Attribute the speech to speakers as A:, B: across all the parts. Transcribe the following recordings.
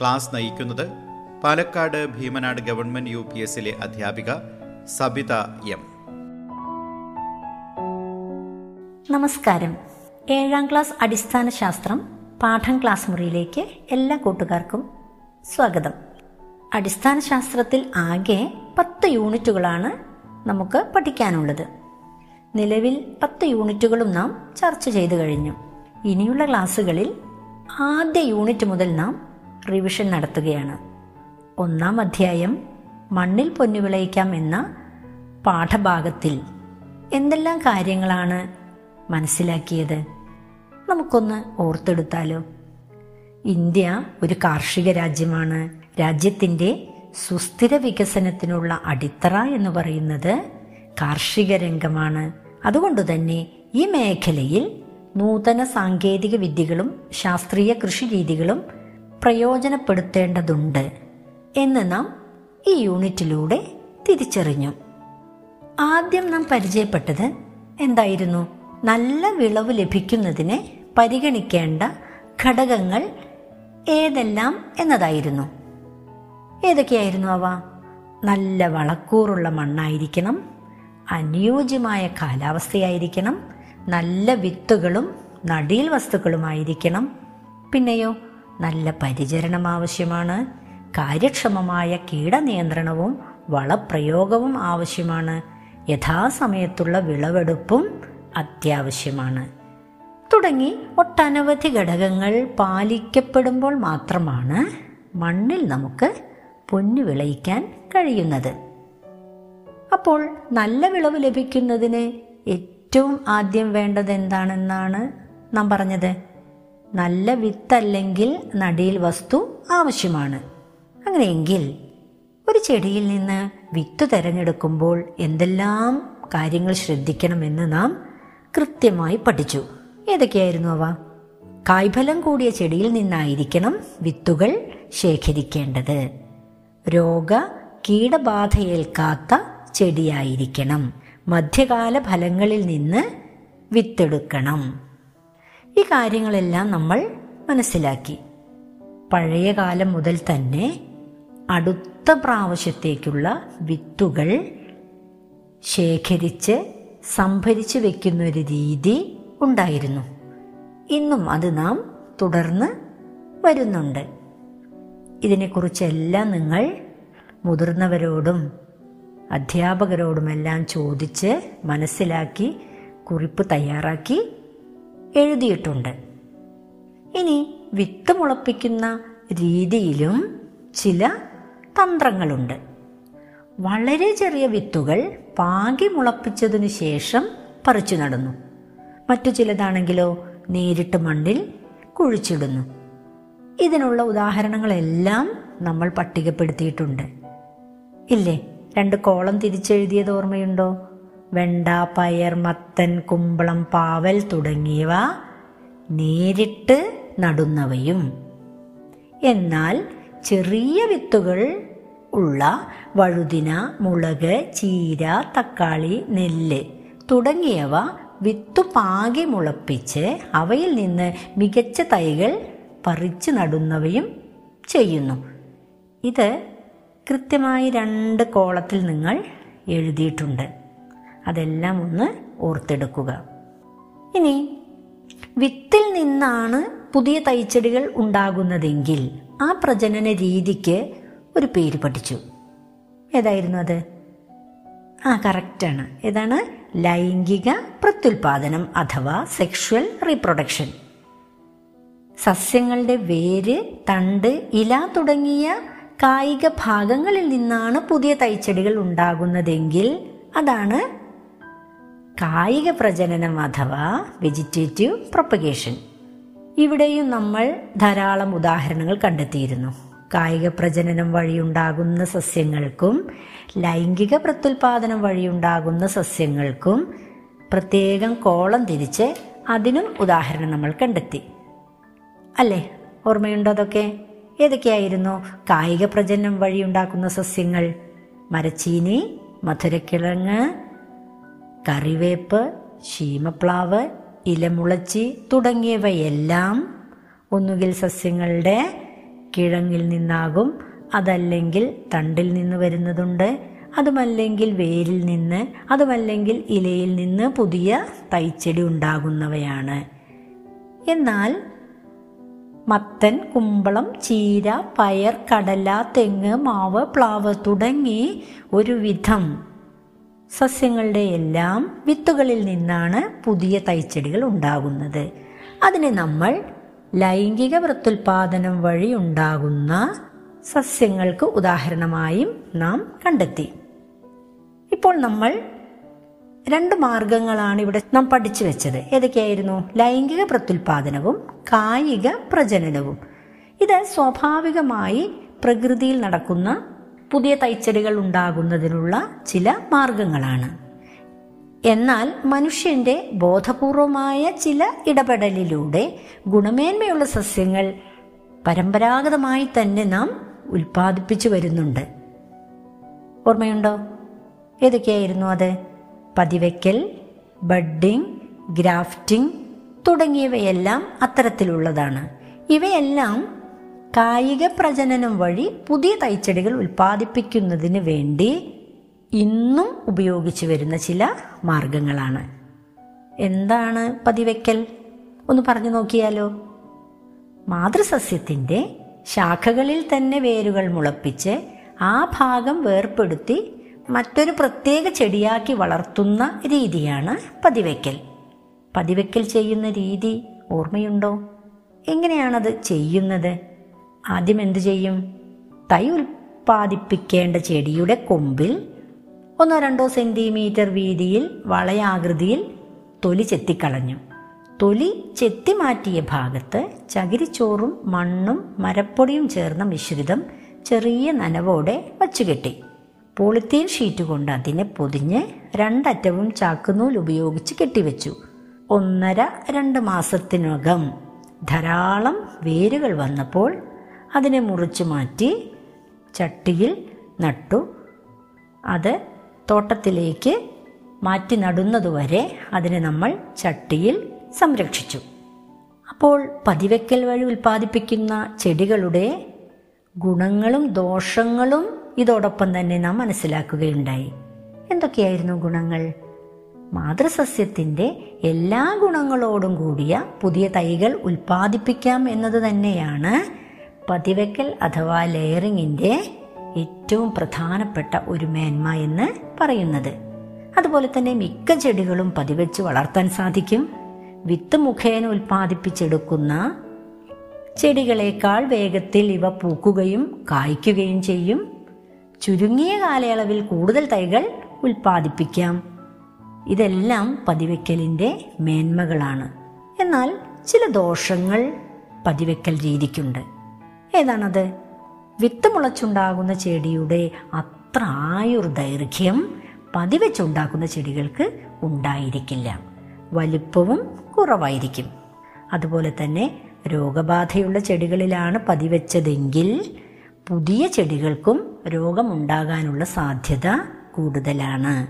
A: Class നയിക്കുന്നത് Palakkad Bheemanad government U P എസിലെ അധ്യാപിക സബിത എം.
B: നമസ്കാരം. ഏഴാം ക്ലാസ് അടിസ്ഥാന ശാസ്ത്രം പാഠം ക്ലാസ് മുറിയിലേക്ക് എല്ലാ കൂട്ടുകാർക്കും സ്വാഗതം. അടിസ്ഥാന ശാസ്ത്രത്തിൽ ആകെ പത്ത് യൂണിറ്റുകളാണ് നമുക്ക് പഠിക്കാനുള്ളത്. നിലവിൽ പത്ത് യൂണിറ്റുകളും നാം ചർച്ച ചെയ്തു കഴിഞ്ഞു. ഇനിയുള്ള ക്ലാസ്സുകളിൽ ആദ്യ യൂണിറ്റ് മുതൽ നാം റിവിഷൻ നടത്തുകയാണ്. ഒന്നാം അധ്യായം മണ്ണിൽ പൊന്നു വിളയിക്കാം എന്ന പാഠഭാഗത്തിൽ എന്തെല്ലാം കാര്യങ്ങളാണ് മനസ്സിലാക്കിയത്? നമുക്കൊന്ന് ഓർത്തെടുത്താലോ? ഇന്ത്യ ഒരു കാർഷിക രാജ്യമാണ്. രാജ്യത്തിന്റെ സുസ്ഥിര വികസനത്തിനുള്ള അടിത്തറ എന്ന് പറയുന്നത് കാർഷിക രംഗമാണ്. അതുകൊണ്ട് തന്നെ ഈ മേഖലയിൽ നൂതന സാങ്കേതിക വിദ്യകളും ശാസ്ത്രീയ കൃഷി രീതികളും പ്രയോജനപ്പെടുത്തേണ്ടതുണ്ട് എന്ന് നാം ഈ യൂണിറ്റിലൂടെ തിരിച്ചറിഞ്ഞു. ആദ്യം നാം പരിചയപ്പെട്ടത് എന്തായിരുന്നു? നല്ല വിളവ് ലഭിക്കുന്നതിന് പരിഗണിക്കേണ്ട ഘടകങ്ങൾ ഏതെല്ലാം എന്നതായിരുന്നു. ഏതൊക്കെയായിരുന്നു അവ? നല്ല വളക്കൂറുള്ള മണ്ണായിരിക്കണം അനുയോജ്യമായ കാലാവസ്ഥയായിരിക്കണം നല്ല വിത്തുകളും നടീൽ വസ്തുക്കളുമായിരിക്കണം. പിന്നെയോ? നല്ല പരിചരണം ആവശ്യമാണ്. കാര്യക്ഷമമായ കീടനിയന്ത്രണവും വളപ്രയോഗവും ആവശ്യമാണ്. യഥാസമയത്തുള്ള വിളവെടുപ്പും അത്യാവശ്യമാണ്. തുടങ്ങി ഒട്ടനവധി ഘടകങ്ങൾ പാലിക്കപ്പെടുമ്പോൾ മാത്രമാണ് മണ്ണിൽ നമുക്ക് പൊന്നു വിളയിക്കാൻ കഴിയുന്നത്. അപ്പോൾ നല്ല വിളവ് ലഭിക്കുന്നതിന് ഏറ്റവും ആദ്യം വേണ്ടത് എന്താണെന്നാണ് നാം പറഞ്ഞത്? നല്ല വിത്തല്ലെങ്കിൽ നടിയിൽ വസ്തു ആവശ്യമാണ്. അങ്ങനെയെങ്കിൽ ഒരു ചെടിയിൽ നിന്ന് വിത്ത് തിരഞ്ഞെടുക്കുമ്പോൾ എന്തെല്ലാം കാര്യങ്ങൾ ശ്രദ്ധിക്കണമെന്ന് നാം കൃത്യമായി പഠിച്ചു. ഏതൊക്കെയായിരുന്നു അവ? കായ്ഫലം കൂടിയ ചെടിയിൽ നിന്നായിരിക്കണം വിത്തുകൾ ശേഖരിക്കേണ്ടത്. രോഗ കീടബാധയേൽക്കാത്ത ചെടിയായിരിക്കണം. മധ്യകാല ഫലങ്ങളിൽ നിന്ന് വിത്തെടുക്കണം. ഈ കാര്യങ്ങളെല്ലാം നമ്മൾ മനസ്സിലാക്കി. പഴയ കാലം മുതൽ തന്നെ അടുത്ത പ്രാവശ്യത്തേക്കുള്ള വിത്തുകൾ ശേഖരിച്ച് സംഭരിച്ചു വെക്കുന്ന ഒരു രീതി ഉണ്ടായിരുന്നു. ഇന്നും അത് നാം തുടർന്ന് വരുന്നുണ്ട്. ഇതിനെക്കുറിച്ചെല്ലാം നിങ്ങൾ മുതിർന്നവരോടും അധ്യാപകരോടുമെല്ലാം ചോദിച്ച് മനസ്സിലാക്കി കുറിപ്പ് തയ്യാറാക്കി എഴുതിയിട്ടുണ്ട്. ഇനി വിത്ത് മുളപ്പിക്കുന്ന രീതിയിലും ചില തന്ത്രങ്ങളുണ്ട്. വളരെ ചെറിയ വിത്തുകൾ പാകി മുളപ്പിച്ചതിനു ശേഷം പറിച്ചു നടന്നു. മറ്റു ചിലതാണെങ്കിലോ നേരിട്ട് മണ്ണിൽ കുഴിച്ചിടുന്നു. ഇതിനുള്ള ഉദാഹരണങ്ങളെല്ലാം നമ്മൾ പട്ടികപ്പെടുത്തിയിട്ടുണ്ട്. ഇല്ലേ? രണ്ട് കോളം തിരിച്ചെഴുതിയത് ഓർമ്മയുണ്ടോ? വെണ്ട പയർ മത്തൻ കുമ്പളം പാവൽ തുടങ്ങിയവ നേരിട്ട് നടുന്നവയും. എന്നാൽ ചെറിയ വിത്തുകൾ ഉള്ള വഴുതിന മുളക് ചീര തക്കാളി നെല്ല് തുടങ്ങിയവ വിത്തു പാകി മുളപ്പിച്ച് അവയിൽ നിന്ന് മികച്ച തൈകൾ പറിച്ചു നടുന്നവയും ചെയ്യുന്നു. ഇത് കൃത്യമായി രണ്ട് കോളത്തിൽ നിങ്ങൾ എഴുതിയിട്ടുണ്ട്. അതെല്ലാം ഒന്ന് ഓർത്തെടുക്കുക. ഇനി വിത്തിൽ നിന്നാണ് പുതിയ തൈച്ചെടികൾ ഉണ്ടാകുന്നതെങ്കിൽ ആ പ്രജനന രീതിക്ക് ഒരു പേര് പഠിച്ചു. ഏതായിരുന്നു അത്? ആ കറക്റ്റാണ്. ഏതാണ്? ലൈംഗിക പ്രത്യുൽപാദനം അഥവാ സെക്ഷുവൽ റീപ്രൊഡക്ഷൻ. സസ്യങ്ങളുടെ വേര് തണ്ട് ഇല തുടങ്ങിയ കായിക ഭാഗങ്ങളിൽ നിന്നാണ് പുതിയ തൈച്ചെടികൾ ഉണ്ടാകുന്നതെങ്കിൽ അതാണ് കായിക പ്രജനനം അഥവാ വെജിറ്റേറ്റീവ് പ്രൊപ്പഗേഷൻ. ഇവിടെയും നമ്മൾ ധാരാളം ഉദാഹരണങ്ങൾ കണ്ടെത്തിയിരുന്നു. കായിക പ്രജനനം വഴിയുണ്ടാകുന്ന സസ്യങ്ങൾക്കും ലൈംഗിക പ്രത്യുൽപാദനം വഴിയുണ്ടാകുന്ന സസ്യങ്ങൾക്കും പ്രത്യേകം കോളം തിരിച്ച് അതിനും ഉദാഹരണം നമ്മൾ കണ്ടെത്തി. അല്ലേ? ഓർമ്മയുണ്ടോ അതൊക്കെ? ഏതൊക്കെയായിരുന്നു കായിക പ്രജനനം വഴിയുണ്ടാക്കുന്ന സസ്യങ്ങൾ? മരച്ചീനി മധുരക്കിഴങ്ങ് കറിവേപ്പ് ശീമപ്ലാവ് ഇലമുളച്ചി തുടങ്ങിയവയെല്ലാം ഒന്നുകിൽ സസ്യങ്ങളുടെ കിഴങ്ങിൽ നിന്നാകും അതല്ലെങ്കിൽ തണ്ടിൽ നിന്ന് വരുന്നതുണ്ട്. അതുമല്ലെങ്കിൽ വേരിൽ നിന്ന് അതുമല്ലെങ്കിൽ ഇലയിൽ നിന്ന് പുതിയ തൈച്ചെടി ഉണ്ടാകുന്നവയാണ്. എന്നാൽ മത്തൻ കുമ്പളം ചീര പയർ കടല തെങ്ങ് മാവ് പ്ലാവ് തുടങ്ങി ഒരു വിധം സസ്യങ്ങളുടെ എല്ലാം വിത്തുകളിൽ നിന്നാണ് പുതിയ തൈച്ചെടികൾ ഉണ്ടാകുന്നത്. അതിനെ നമ്മൾ ലൈംഗിക പ്രത്യുൽപാദനം വഴി ഉണ്ടാകുന്ന സസ്യങ്ങൾക്ക് ഉദാഹരണമായും നാം കണ്ടെത്തി. ഇപ്പോൾ നമ്മൾ രണ്ട് മാർഗങ്ങളാണ് ഇവിടെ നാം പഠിച്ചു വെച്ചത്. ഏതൊക്കെയായിരുന്നു? ലൈംഗിക പ്രത്യുൽപാദനവും കായിക പ്രജനനവും. ഇത് സ്വാഭാവികമായി പ്രകൃതിയിൽ നടക്കുന്ന പുതിയ തൈച്ചെടികൾ ഉണ്ടാകുന്നതിനുള്ള ചില മാർഗങ്ങളാണ്. എന്നാൽ മനുഷ്യന്റെ ബോധപൂർവമായ ചില ഇടപെടലിലൂടെ ഗുണമേന്മയുള്ള സസ്യങ്ങൾ പരമ്പരാഗതമായി തന്നെ നാം ഉൽപ്പാദിപ്പിച്ചു വരുന്നുണ്ട്. ഓർമ്മയുണ്ടോ? ഏതൊക്കെയായിരുന്നു അത്? പതിവയ്ക്കൽ ബഡ്ഡിംഗ് ഗ്രാഫ്റ്റിംഗ് തുടങ്ങിയവയെല്ലാം അത്തരത്തിലുള്ളതാണ്. ഇവയെല്ലാം കായിക പ്രജനനം വഴി പുതിയ തൈച്ചെടികൾ ഉൽപ്പാദിപ്പിക്കുന്നതിന് വേണ്ടി ഇന്നും ഉപയോഗിച്ചു വരുന്ന ചില മാർഗങ്ങളാണ്. എന്താണ് പതിവയ്ക്കൽ ഒന്ന് പറഞ്ഞു നോക്കിയാലോ. മാതൃസസ്യത്തിന്റെ ശാഖകളിൽ തന്നെ വേരുകൾ മുളപ്പിച്ച് ആ ഭാഗം വേർപ്പെടുത്തി മറ്റൊരു പ്രത്യേക ചെടിയാക്കി വളർത്തുന്ന രീതിയാണ് പതിവയ്ക്കൽ പതിവയ്ക്കൽ ചെയ്യുന്ന രീതി ഓർമ്മയുണ്ടോ? എങ്ങനെയാണത് ചെയ്യുന്നത്? ആദ്യം എന്തു ചെയ്യും? തൈ ഉൽപ്പാദിപ്പിക്കേണ്ട ചെടിയുടെ കൊമ്പിൽ ഒന്നോ രണ്ടോ സെന്റിമീറ്റർ വീതിയിൽ വളയാകൃതിയിൽ തൊലി ചെത്തിക്കളഞ്ഞു. തൊലി ചെത്തി മാറ്റിയ ഭാഗത്ത് ചകിരിച്ചോറും മണ്ണും മരപ്പൊടിയും ചേർന്ന മിശ്രിതം ചെറിയ നനവോടെ വച്ചുകെട്ടി പോളിത്തീൻ ഷീറ്റ് കൊണ്ട് അതിനെ പൊതിഞ്ഞ് രണ്ടറ്റവും ചാക്കുനൂൽ ഉപയോഗിച്ച് കെട്ടിവെച്ചു. ഒന്നര രണ്ട് മാസത്തിനകം ധാരാളം വേരുകൾ വന്നപ്പോൾ അതിനെ മുറിച്ച് മാറ്റി ചട്ടിയിൽ നട്ടു. അത് തോട്ടത്തിലേക്ക് മാറ്റി നടുന്നതുവരെ അതിനെ നമ്മൾ ചട്ടിയിൽ സംരക്ഷിച്ചു. അപ്പോൾ പതിവെക്കൽ വഴി ഉൽപ്പാദിപ്പിക്കുന്ന ചെടികളുടെ ഗുണങ്ങളും ദോഷങ്ങളും ഇതോടൊപ്പം തന്നെ നാം മനസ്സിലാക്കുകയുണ്ടായി. എന്തൊക്കെയായിരുന്നു ഗുണങ്ങൾ? മാതൃസസ്യത്തിന്റെ എല്ലാ ഗുണങ്ങളോടും കൂടിയ പുതിയ തൈകൾ ഉൽപ്പാദിപ്പിക്കാം എന്നത് തന്നെയാണ് പതിവയ്ക്കൽ അഥവാ ലെയറിങ്ങിന്റെ ഏറ്റവും പ്രധാനപ്പെട്ട ഒരു മേന്മ എന്ന് പറയുന്നത്. അതുപോലെ തന്നെ മിക്ക ചെടികളും പതിവെച്ച് വളർത്താൻ സാധിക്കും. വിത്ത് മുഖേന ഉൽപ്പാദിപ്പിച്ചെടുക്കുന്ന ചെടികളേക്കാൾ വേഗത്തിൽ ഇവ പൂക്കുകയും കായ്ക്കുകയും ചെയ്യും. ചുരുങ്ങിയ കാലയളവിൽ കൂടുതൽ തൈകൾ ഉൽപ്പാദിപ്പിക്കാം. ഇതെല്ലാം പതിവയ്ക്കലിന്റെ മേന്മകളാണ്. എന്നാൽ ചില ദോഷങ്ങൾ പതിവയ്ക്കൽ രീതിക്കുണ്ട്. ഏതാണത്? വിത്ത് മുളച്ചുണ്ടാകുന്ന ചെടിയുടെ അത്ര ആയുർ ദൈർഘ്യം പതിവെച്ചുണ്ടാക്കുന്ന ചെടികൾക്ക് ഉണ്ടായിരിക്കില്ല. വലിപ്പവും കുറവായിരിക്കും. അതുപോലെ തന്നെ രോഗബാധയുള്ള ചെടികളിലാണ് പതിവെച്ചതെങ്കിൽ പുതിയ ചെടികൾക്കും രോഗമുണ്ടാകാനുള്ള സാധ്യത കൂടുതലാണ്.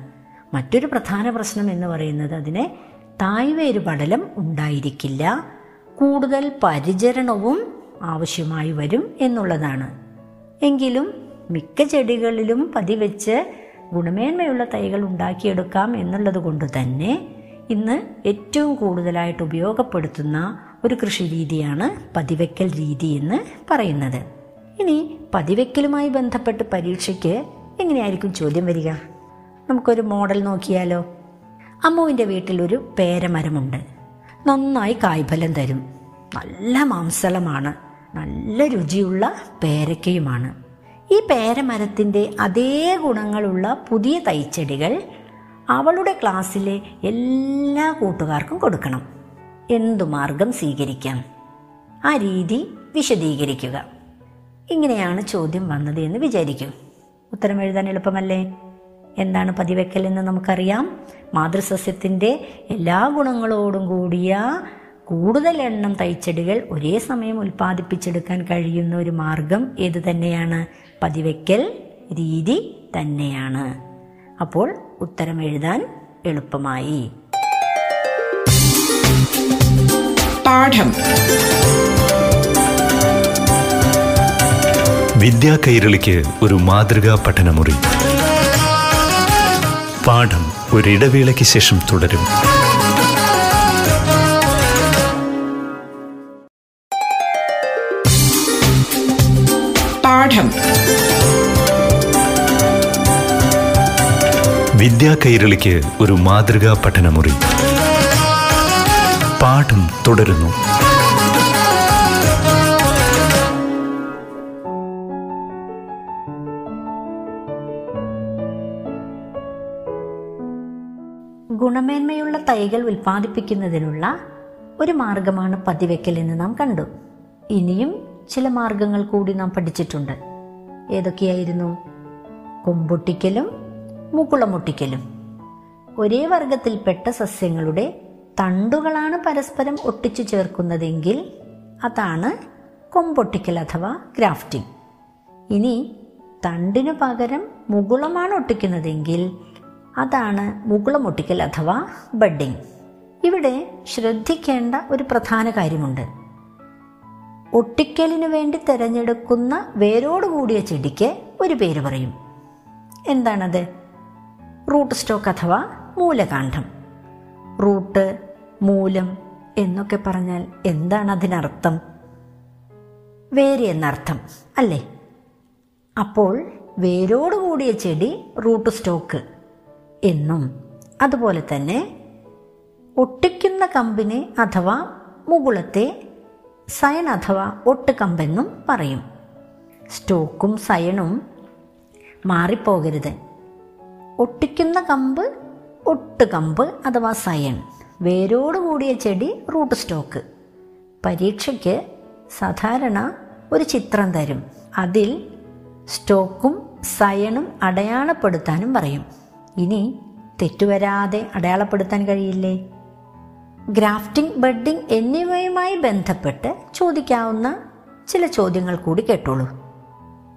B: മറ്റൊരു പ്രധാന പ്രശ്നം എന്ന് പറയുന്നത് അതിനെ തായ്വേര് പടലം ഉണ്ടായിരിക്കില്ല. കൂടുതൽ പരിചരണവും ആവശ്യമായി വരും എന്നുള്ളതാണ്. എങ്കിലും മിക്ക ചെടികളിലും പതിവെച്ച് ഗുണമേന്മയുള്ള തൈകൾ ഉണ്ടാക്കിയെടുക്കാം എന്നുള്ളത് കൊണ്ട് തന്നെ ഇന്ന് ഏറ്റവും കൂടുതലായിട്ട് ഉപയോഗപ്പെടുത്തുന്ന ഒരു കൃഷി രീതിയാണ് പതിവയ്ക്കൽ രീതി എന്ന് പറയുന്നത്. ഇനി പതിവയ്ക്കലുമായി ബന്ധപ്പെട്ട് പരീക്ഷയ്ക്ക് എങ്ങനെയായിരിക്കും ചോദ്യം വരിക? നമുക്കൊരു മോഡൽ നോക്കിയാലോ? അമ്മുവിന്റെ വീട്ടിലൊരു പേരമരമുണ്ട്. നന്നായി കായ്ഫലം തരും. നല്ല മാംസളമാണ്. നല്ല രുചിയുള്ള പേരയ്ക്കയുമാണ് ഈ പേരമരത്തിന്റെ അതേ ഗുണങ്ങളുള്ള പുതിയ തൈച്ചെടികൾ അവളുടെ ക്ലാസ്സിലെ എല്ലാ കൂട്ടുകാർക്കും കൊടുക്കണം. എന്തു മാർഗം സ്വീകരിക്കാം? ആ രീതി വിശദീകരിക്കുക. ഇങ്ങനെയാണ് ചോദ്യം വന്നത് എന്ന് വിചാരിക്കും. ഉത്തരം എഴുതാൻ എളുപ്പമല്ലേ? എന്താണ് പതിവെക്കൽ എന്ന് നമുക്കറിയാം. മാതൃസസ്യത്തിന്റെ എല്ലാ ഗുണങ്ങളോടും കൂടിയ കൂടുതൽ എണ്ണം തൈച്ചെടികൾ ഒരേ സമയം ഉൽപ്പാദിപ്പിച്ചെടുക്കാൻ കഴിയുന്ന ഒരു മാർഗം ഏത് തന്നെയാണ്? പതിവെക്കൽ രീതി തന്നെയാണ്. അപ്പോൾ ഉത്തരം എഴുതാൻ എളുപ്പമായി.
C: പാഠം.
D: വിദ്യാ കൈരളിക്ക് ഒരു മാതൃകാ പഠനമുറി. പാഠം ഒരിടവേളയ്ക്ക് ശേഷം തുടരും. വിദ്യാ കൈരളിക്ക് ഒരു മാതൃകാ പഠനമുറി. പാഠം തുടരുന്നു.
B: ഗുണമേന്മയുള്ള തൈകൾ ഉൽപ്പാദിപ്പിക്കുന്നതിനുള്ള ഒരു മാർഗമാണ് പതിവെക്കൽ എന്ന് നാം കണ്ടു. ഇനിയും ചില മാർഗങ്ങൾ കൂടി നാം പഠിച്ചിട്ടുണ്ട്. ഏതൊക്കെയായിരുന്നു? കൊമ്പൊട്ടിക്കലും മുകുളമൊട്ടിക്കലും ഒരേ വർഗത്തിൽപ്പെട്ട സസ്യങ്ങളുടെ തണ്ടുകളാണ് പരസ്പരം ഒട്ടിച്ചു ചേർക്കുന്നതെങ്കിൽ അതാണ് കൊമ്പൊട്ടിക്കൽ അഥവാ ഗ്രാഫ്റ്റിംഗ്. ഇനി തണ്ടിനു പകരം മുകുളമാണ് ഒട്ടിക്കുന്നതെങ്കിൽ അതാണ് മുകുളം ഒട്ടിക്കൽ അഥവാ ബഡ്ഡിംഗ് ഇവിടെ ശ്രദ്ധിക്കേണ്ട ഒരു പ്രധാന കാര്യമുണ്ട്. ഒട്ടിക്കലിനു വേണ്ടി തിരഞ്ഞെടുക്കുന്ന വേരോട് കൂടിയ ചെടിക്ക് ഒരു പേര് പറയും. എന്താണത്? റൂട്ട് സ്റ്റോക്ക് അഥവാ മൂലകാന്ഡം. റൂട്ട് മൂലം എന്നൊക്കെ പറഞ്ഞാൽ എന്താണ് അതിനർത്ഥം? വേര് എന്നർത്ഥം അല്ലേ? അപ്പോൾ വേരോട് കൂടിയ ചെടി റൂട്ട് സ്റ്റോക്ക് എന്നും അതുപോലെ തന്നെ ഒട്ടിക്കുന്ന കമ്പിനെ അഥവാ മുകുളത്തെ സയൺ അഥവാ ഒട്ടുകമ്പെന്നും പറയും. സ്റ്റോക്കും സയണും മാറിപ്പോകരുത്. ഒട്ടിക്കുന്ന കമ്പ് ഒട്ടുകമ്പ് അഥവാ സയൺ. വേരോട് കൂടിയ ചെടി റൂട്ട് സ്റ്റോക്ക്. പരീക്ഷയ്ക്ക് സാധാരണ ഒരു ചിത്രം തരും. അതിൽ സ്റ്റോക്കും സയണും അടയാളപ്പെടുത്താനും പറയും. ഇനി തെറ്റുവരാതെ അടയാളപ്പെടുത്താൻ കഴിയില്ലേ? ഗ്രാഫ്റ്റിംഗ് ബഡ്ഡിംഗ് എന്നിവയുമായി ബന്ധപ്പെട്ട് ചോദിക്കാവുന്ന ചില ചോദ്യങ്ങൾ കൂടി കേട്ടോളൂ.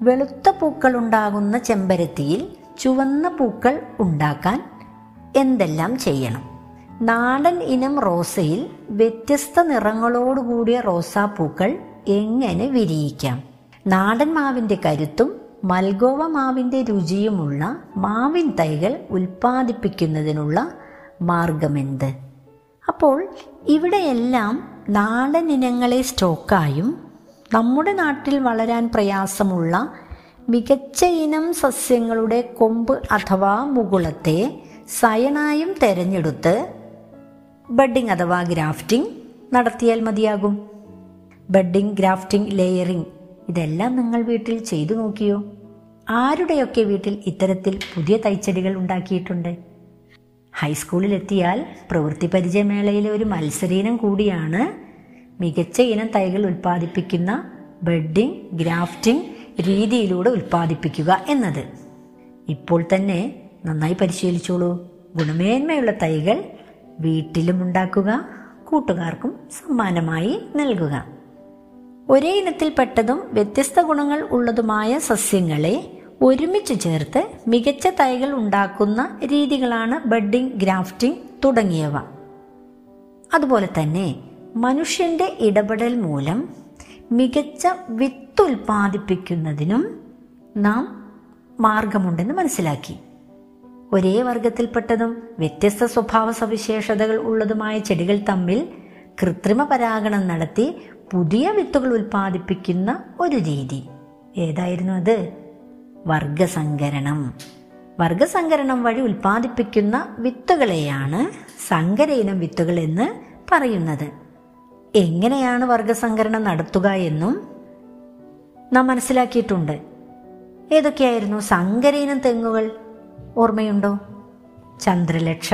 B: വെളുത്ത പൂക്കളുണ്ടാകുന്ന ചെമ്പരത്തിയിൽ ചുവന്ന പൂക്കൾ ഉണ്ടാക്കാൻ എന്തെല്ലാം ചെയ്യണം? നാടൻ ഇനം റോസയിൽ വ്യത്യസ്ത നിറങ്ങളോടുകൂടിയ റോസാപ്പൂക്കൾ എങ്ങനെ വിരിയിക്കാം? നാടൻ മാവിന്റെ കരുത്തും മൽഗോവ മാവിന്റെ രുചിയുമുള്ള മാവിൻ തൈകൾ ഉൽപ്പാദിപ്പിക്കുന്നതിനുള്ള മാർഗമെന്ത്? അപ്പോൾ ഇവിടെയെല്ലാം നാടൻ ഇനങ്ങളെ സ്റ്റോക്കായും നമ്മുടെ നാട്ടിൽ വളരാൻ പ്രയാസമുള്ള മികച്ച ഇനം സസ്യങ്ങളുടെ കൊമ്പ് അഥവാ മുകുളത്തെ സയനായും തെരഞ്ഞെടുത്ത് ബഡ്ഡിംഗ് അഥവാ ഗ്രാഫ്റ്റിംഗ് നടത്തിയാൽ മതിയാകും. ബഡ്ഡിംഗ് ഗ്രാഫ്റ്റിംഗ് ലെയറിംഗ് ഇതെല്ലാം നിങ്ങൾ വീട്ടിൽ ചെയ്തു നോക്കിയോ? ആരുടെയൊക്കെ വീട്ടിൽ ഇത്തരത്തിൽ പുതിയ തൈച്ചെടികൾ ഉണ്ടാക്കിയിട്ടുണ്ട്? ഹൈസ്കൂളിലെത്തിയാൽ പ്രവൃത്തി പരിചയമേളയിലെ ഒരു മത്സരീനം കൂടിയാണ് മികച്ച ഇനം തൈകൾ ഉൽപ്പാദിപ്പിക്കുന്ന ബഡ്ഡിംഗ് ഗ്രാഫ്റ്റിംഗ് രീതിയിലൂടെ ഉൽപ്പാദിപ്പിക്കുക എന്നത്. ഇപ്പോൾ തന്നെ നന്നായി പരിശീലിച്ചോളൂ. ഗുണമേന്മയുള്ള തൈകൾ വീട്ടിലും ഉണ്ടാക്കുക കൂട്ടുകാർക്കും സമ്മാനമായി നൽകുക. ഒരേ ഇനത്തിൽപ്പെട്ടതും വ്യത്യസ്ത ഗുണങ്ങൾ ഉള്ളതുമായ സസ്യങ്ങളെ ഒരുമിച്ച് ചേർത്ത് മികച്ച തൈകൾ ഉണ്ടാക്കുന്ന രീതികളാണ് ബഡ്ഡിംഗ് ഗ്രാഫ്റ്റിംഗ് തുടങ്ങിയവ. അതുപോലെ തന്നെ മനുഷ്യന്റെ ഇടപെടൽ മൂലം മികച്ച വിത്ത് ഉൽപ്പാദിപ്പിക്കുന്നതിനും നാം മാർഗമുണ്ടെന്ന് മനസ്സിലാക്കി. ഒരേ വർഗത്തിൽപ്പെട്ടതും വ്യത്യസ്ത സ്വഭാവ സവിശേഷതകൾ ഉള്ളതുമായ ചെടികൾ തമ്മിൽ കൃത്രിമ പരാഗണം നടത്തി പുതിയ വിത്തുകൾ ഉൽപ്പാദിപ്പിക്കുന്ന ഒരു രീതി. ഏതായിരുന്നു അത്? വർഗസങ്കരണം. വർഗസങ്കരണം വഴി ഉൽപ്പാദിപ്പിക്കുന്ന വിത്തുകളെയാണ് സങ്കരയിനം വിത്തുകൾ എന്ന് പറയുന്നത്. എങ്ങനെയാണ് വർഗസംകരണം നടത്തുക എന്നും നാം മനസ്സിലാക്കിയിട്ടുണ്ട്. ഏതൊക്കെയായിരുന്നു സങ്കരയിനം തെങ്ങുകൾ? ഓർമ്മയുണ്ടോ? ചന്ദ്രലക്ഷ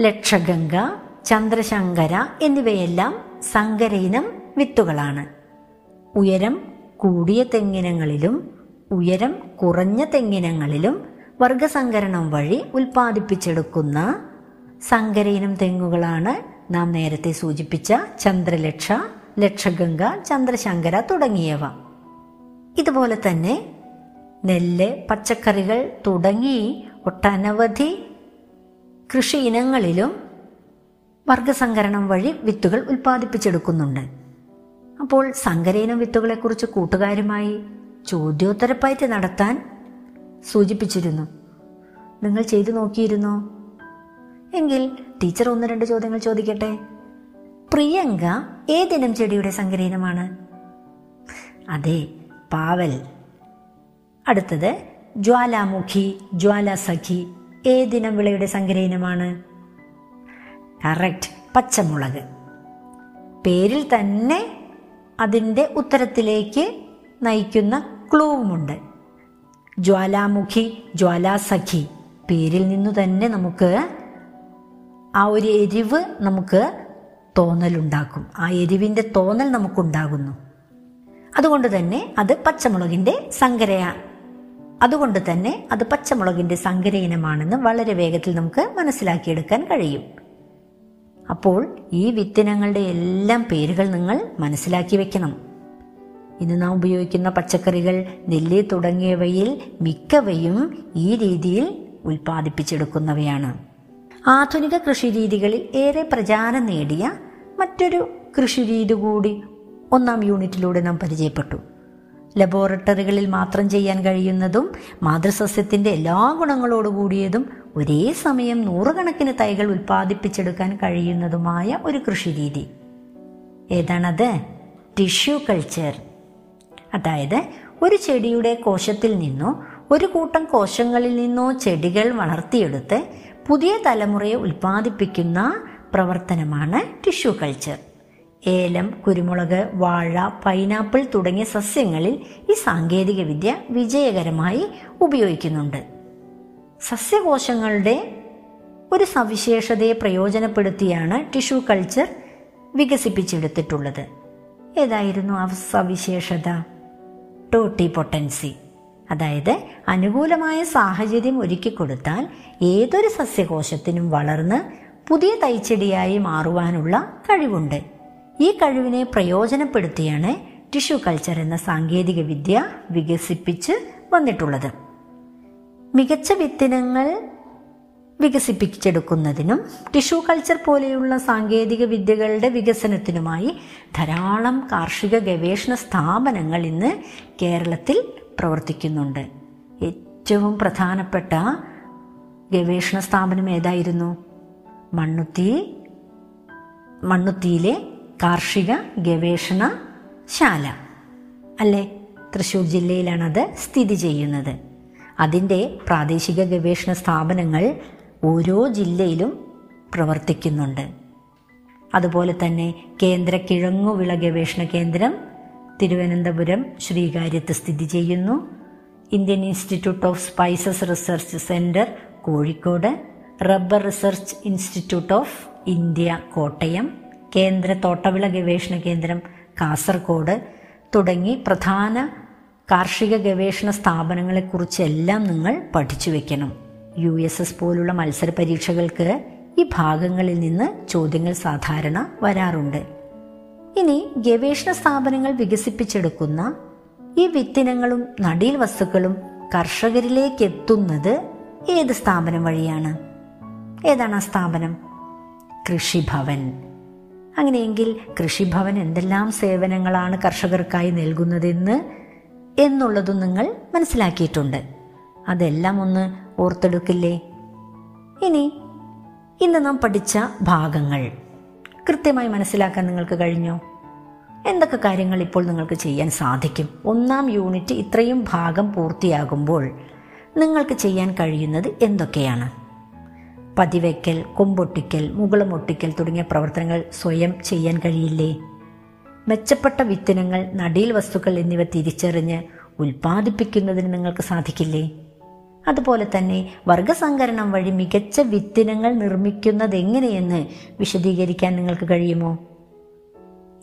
B: ലക്ഷഗംഗ ചന്ദ്രശങ്കര എന്നിവയെല്ലാം സങ്കരയിനം വിത്തുകളാണ്. ഉയരം കൂടിയ തെങ്ങിനങ്ങളിലും ഉയരം കുറഞ്ഞ തെങ്ങിനങ്ങളിലും വർഗസങ്കരണം വഴി ഉൽപ്പാദിപ്പിച്ചെടുക്കുന്ന സങ്കരയിനം തെങ്ങുകളാണ് നാം നേരത്തെ സൂചിപ്പിച്ച ചന്ദ്രലക്ഷ ലക്ഷഗംഗ ചന്ദ്രശങ്കര തുടങ്ങിയവ. ഇതുപോലെ തന്നെ നെല്ല് പച്ചക്കറികൾ തുടങ്ങി ഒട്ടനവധി കൃഷി ഇനങ്ങളിലും വർഗസങ്കരണം വഴി വിത്തുകൾ ഉൽപ്പാദിപ്പിച്ചെടുക്കുന്നുണ്ട്. അപ്പോൾ സങ്കരയിനം വിത്തുകളെക്കുറിച്ച് കൂട്ടുകാരുമായി ചോദ്യോത്തരപ്പയറ്റ് നടത്താൻ സൂചിപ്പിച്ചിരുന്നു. നിങ്ങൾ ചെയ്തു നോക്കിയിരുന്നോ? എങ്കിൽ ടീച്ചർ ഒന്ന് രണ്ട് ചോദ്യങ്ങൾ ചോദിക്കട്ടെ? പ്രിയങ്ക ഏതിനം ചെടിയുടെ സങ്കരീനമാണ് അതെ പാവൽ. അടുത്തത് ജ്വാലാമുഖി ജ്വാലാസഖി ഏതിനം വിളയുടെ സങ്കരീനമാണ് കറക്റ്റ് പച്ചമുളക്. പേരിൽ തന്നെ അതിന്റെ ഉത്തരത്തിലേക്ക് നയിക്കുന്ന ക്ലൂവുമുണ്ട്. ജ്വാലാമുഖി ജ്വാലാസഖി. പേരിൽ നിന്നു തന്നെ നമുക്ക് ആ ഒരു എരിവ് നമുക്ക് തോന്നലുണ്ടാക്കും. ആ എരിവിന്റെ തോന്നൽ നമുക്കുണ്ടാകുന്നു. അതുകൊണ്ട് തന്നെ അത് പച്ചമുളകിന്റെ സങ്കരയ. അതുകൊണ്ട് തന്നെ അത് പച്ചമുളകിന്റെ സങ്കര ഇനമാണെന്ന് വളരെ വേഗത്തിൽ നമുക്ക് മനസ്സിലാക്കിയെടുക്കാൻ കഴിയും. അപ്പോൾ ഈ വിത്തിനങ്ങളുടെ എല്ലാം പേരുകൾ നിങ്ങൾ മനസ്സിലാക്കി വെക്കണം. ഇന്ന് നാം ഉപയോഗിക്കുന്ന പച്ചക്കറികൾ നെല്ല് തുടങ്ങിയവയിൽ മിക്കവയും ഈ രീതിയിൽ ഉൽപ്പാദിപ്പിച്ചെടുക്കുന്നവയാണ്. ആധുനിക കൃഷിരീതികളിൽ ഏറെ പ്രചാരം നേടിയ മറ്റൊരു കൃഷിരീതി കൂടി ഒന്നാം യൂണിറ്റിലൂടെ നാം പരിചയപ്പെട്ടു. ലബോറട്ടറികളിൽ മാത്രം ചെയ്യാൻ കഴിയുന്നതും മാതൃസസ്യത്തിന്റെ എല്ലാ ഗുണങ്ങളോട് ഗുണങ്ങളോടുകൂടിയതും ഒരേ സമയം നൂറുകണക്കിന് തൈകൾ ഉൽപ്പാദിപ്പിച്ചെടുക്കാൻ കഴിയുന്നതുമായ ഒരു കൃഷിരീതി. ഏതാണത്? Tissue culture. അതായത് ഒരു ചെടിയുടെ കോശത്തിൽ നിന്നോ ഒരു കൂട്ടം കോശങ്ങളിൽ നിന്നോ ചെടികൾ വളർത്തിയെടുത്ത് പുതിയ തലമുറയെ ഉൽപ്പാദിപ്പിക്കുന്ന പ്രവർത്തനമാണ് ടിഷ്യൂ കൾച്ചർ. ഏലം കുരുമുളക് വാഴ പൈനാപ്പിൾ തുടങ്ങിയ സസ്യങ്ങളിൽ ഈ സാങ്കേതിക വിദ്യ വിജയകരമായി ഉപയോഗിക്കുന്നുണ്ട്. സസ്യകോശങ്ങളുടെ ഒരു സവിശേഷതയെ പ്രയോജനപ്പെടുത്തിയാണ് ടിഷ്യൂ കൾച്ചർ വികസിപ്പിച്ചെടുത്തിട്ടുള്ളത്. ഏതായിരുന്നു ആ സവിശേഷത? Totipotency. അതായത് അനുകൂലമായ സാഹചര്യം ഒരുക്കി കൊടുത്താൽ ഏതൊരു സസ്യകോശത്തിനും വളർന്ന് പുതിയ തൈച്ചെടിയായി മാറുവാനുള്ള കഴിവുണ്ട്. ഈ കഴിവിനെ പ്രയോജനപ്പെടുത്തിയാണ് ടിഷ്യൂ കൾച്ചർ എന്ന സാങ്കേതിക വിദ്യ വികസിപ്പിച്ച് വന്നിട്ടുള്ളത്. മികച്ച വിത്തിനങ്ങൾ വികസിപ്പിച്ചെടുക്കുന്നതിനും ടിഷ്യൂ കൾച്ചർ പോലെയുള്ള സാങ്കേതിക വിദ്യകളുടെ വികസനത്തിനുമായി ധാരാളം കാർഷിക ഗവേഷണ സ്ഥാപനങ്ങൾ ഇന്ന് കേരളത്തിൽ പ്രവർത്തിക്കുന്നുണ്ട്. ഏറ്റവും പ്രധാനപ്പെട്ട ഗവേഷണ സ്ഥാപനം ഏതായിരുന്നു? മണ്ണുത്തി മണ്ണുത്തിയിലെ കാർഷിക ഗവേഷണ ശാല. അല്ലേ? തൃശ്ശൂർ ജില്ലയിലാണത് സ്ഥിതി ചെയ്യുന്നത്. അതിന്റെ പ്രാദേശിക ഗവേഷണ സ്ഥാപനങ്ങൾ ഓരോ ജില്ലയിലും പ്രവർത്തിക്കുന്നുണ്ട്. അതുപോലെ തന്നെ കേന്ദ്ര കിഴങ്ങുവിള ഗവേഷണ കേന്ദ്രം തിരുവനന്തപുരം ശ്രീകാര്യത്ത് സ്ഥിതി ചെയ്യുന്നു. Indian Institute of Spices Research Centre Kozhikode. Rubber Research Institute of India Kottayam. കേന്ദ്ര തോട്ടവിള ഗവേഷണ കേന്ദ്രം കാസർഗോഡ്. തുടങ്ങി പ്രധാന കാർഷിക ഗവേഷണ സ്ഥാപനങ്ങളെക്കുറിച്ചെല്ലാം നിങ്ങൾ പഠിച്ചു വയ്ക്കണം യു എസ് എസ് പോലുള്ള മത്സര പരീക്ഷകൾക്ക് ഈ ഭാഗങ്ങളിൽ നിന്ന് ചോദ്യങ്ങൾ സാധാരണ വരാറുണ്ട്. ഇനി ഗവേഷണ സ്ഥാപനങ്ങൾ വികസിപ്പിച്ചെടുക്കുന്ന ഈ വിത്തിനങ്ങളും നടീൽ വസ്തുക്കളും കർഷകരിലേക്ക് എത്തുന്നത് ഏത് സ്ഥാപനം വഴിയാണ്? ഏതാണ് ആ സ്ഥാപനം? കൃഷിഭവൻ. അങ്ങനെയെങ്കിൽ കൃഷിഭവൻ എന്തെല്ലാം സേവനങ്ങളാണ് കർഷകർക്കായി നൽകുന്നതെന്ന് എന്നുള്ളതും നിങ്ങൾ മനസ്സിലാക്കിയിട്ടുണ്ട്. അതെല്ലാം ഒന്ന് ഓർത്തെടുക്കില്ലേ? ഇനി ഇന്ന് നാം പഠിച്ച ഭാഗങ്ങൾ. കൃത്യമായി മനസ്സിലാക്കാൻ നിങ്ങൾക്ക് കഴിഞ്ഞോ? എന്തൊക്കെ കാര്യങ്ങൾ ഇപ്പോൾ നിങ്ങൾക്ക് ചെയ്യാൻ സാധിക്കും? ഒന്നാം യൂണിറ്റ് ഇത്രയും ഭാഗം പൂർത്തിയാകുമ്പോൾ നിങ്ങൾക്ക് ചെയ്യാൻ കഴിയുന്നത് എന്തൊക്കെയാണ്? പതിവയ്ക്കൽ കൊമ്പൊട്ടിക്കൽ മുകളമൊട്ടിക്കൽ തുടങ്ങിയ പ്രവർത്തനങ്ങൾ സ്വയം ചെയ്യാൻ കഴിയില്ലേ? മെച്ചപ്പെട്ട വിത്തിനങ്ങൾ നടീൽ വസ്തുക്കൾ എന്നിവ തിരിച്ചറിഞ്ഞ് ഉൽപ്പാദിപ്പിക്കുന്നതിന് നിങ്ങൾക്ക് സാധിക്കില്ലേ? അതുപോലെ തന്നെ വർഗസങ്കരണം വഴി മികച്ച വിത്തിനങ്ങൾ നിർമ്മിക്കുന്നത് എങ്ങനെയെന്ന് വിശദീകരിക്കാൻ നിങ്ങൾക്ക് കഴിയുമോ?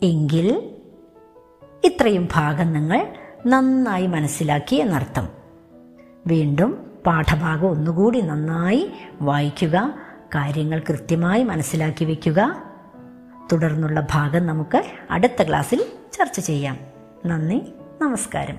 B: എങ്കിൽ ഇത്രയും ഭാഗം നിങ്ങൾ നന്നായി മനസ്സിലാക്കി എന്നർത്ഥം. വീണ്ടും പാഠഭാഗം ഒന്നുകൂടി നന്നായി വായിക്കുക കാര്യങ്ങൾ കൃത്യമായി മനസ്സിലാക്കി വയ്ക്കുക തുടർന്നുള്ള ഭാഗം നമുക്ക് അടുത്ത ക്ലാസ്സിൽ ചർച്ച ചെയ്യാം. നന്ദി നമസ്കാരം.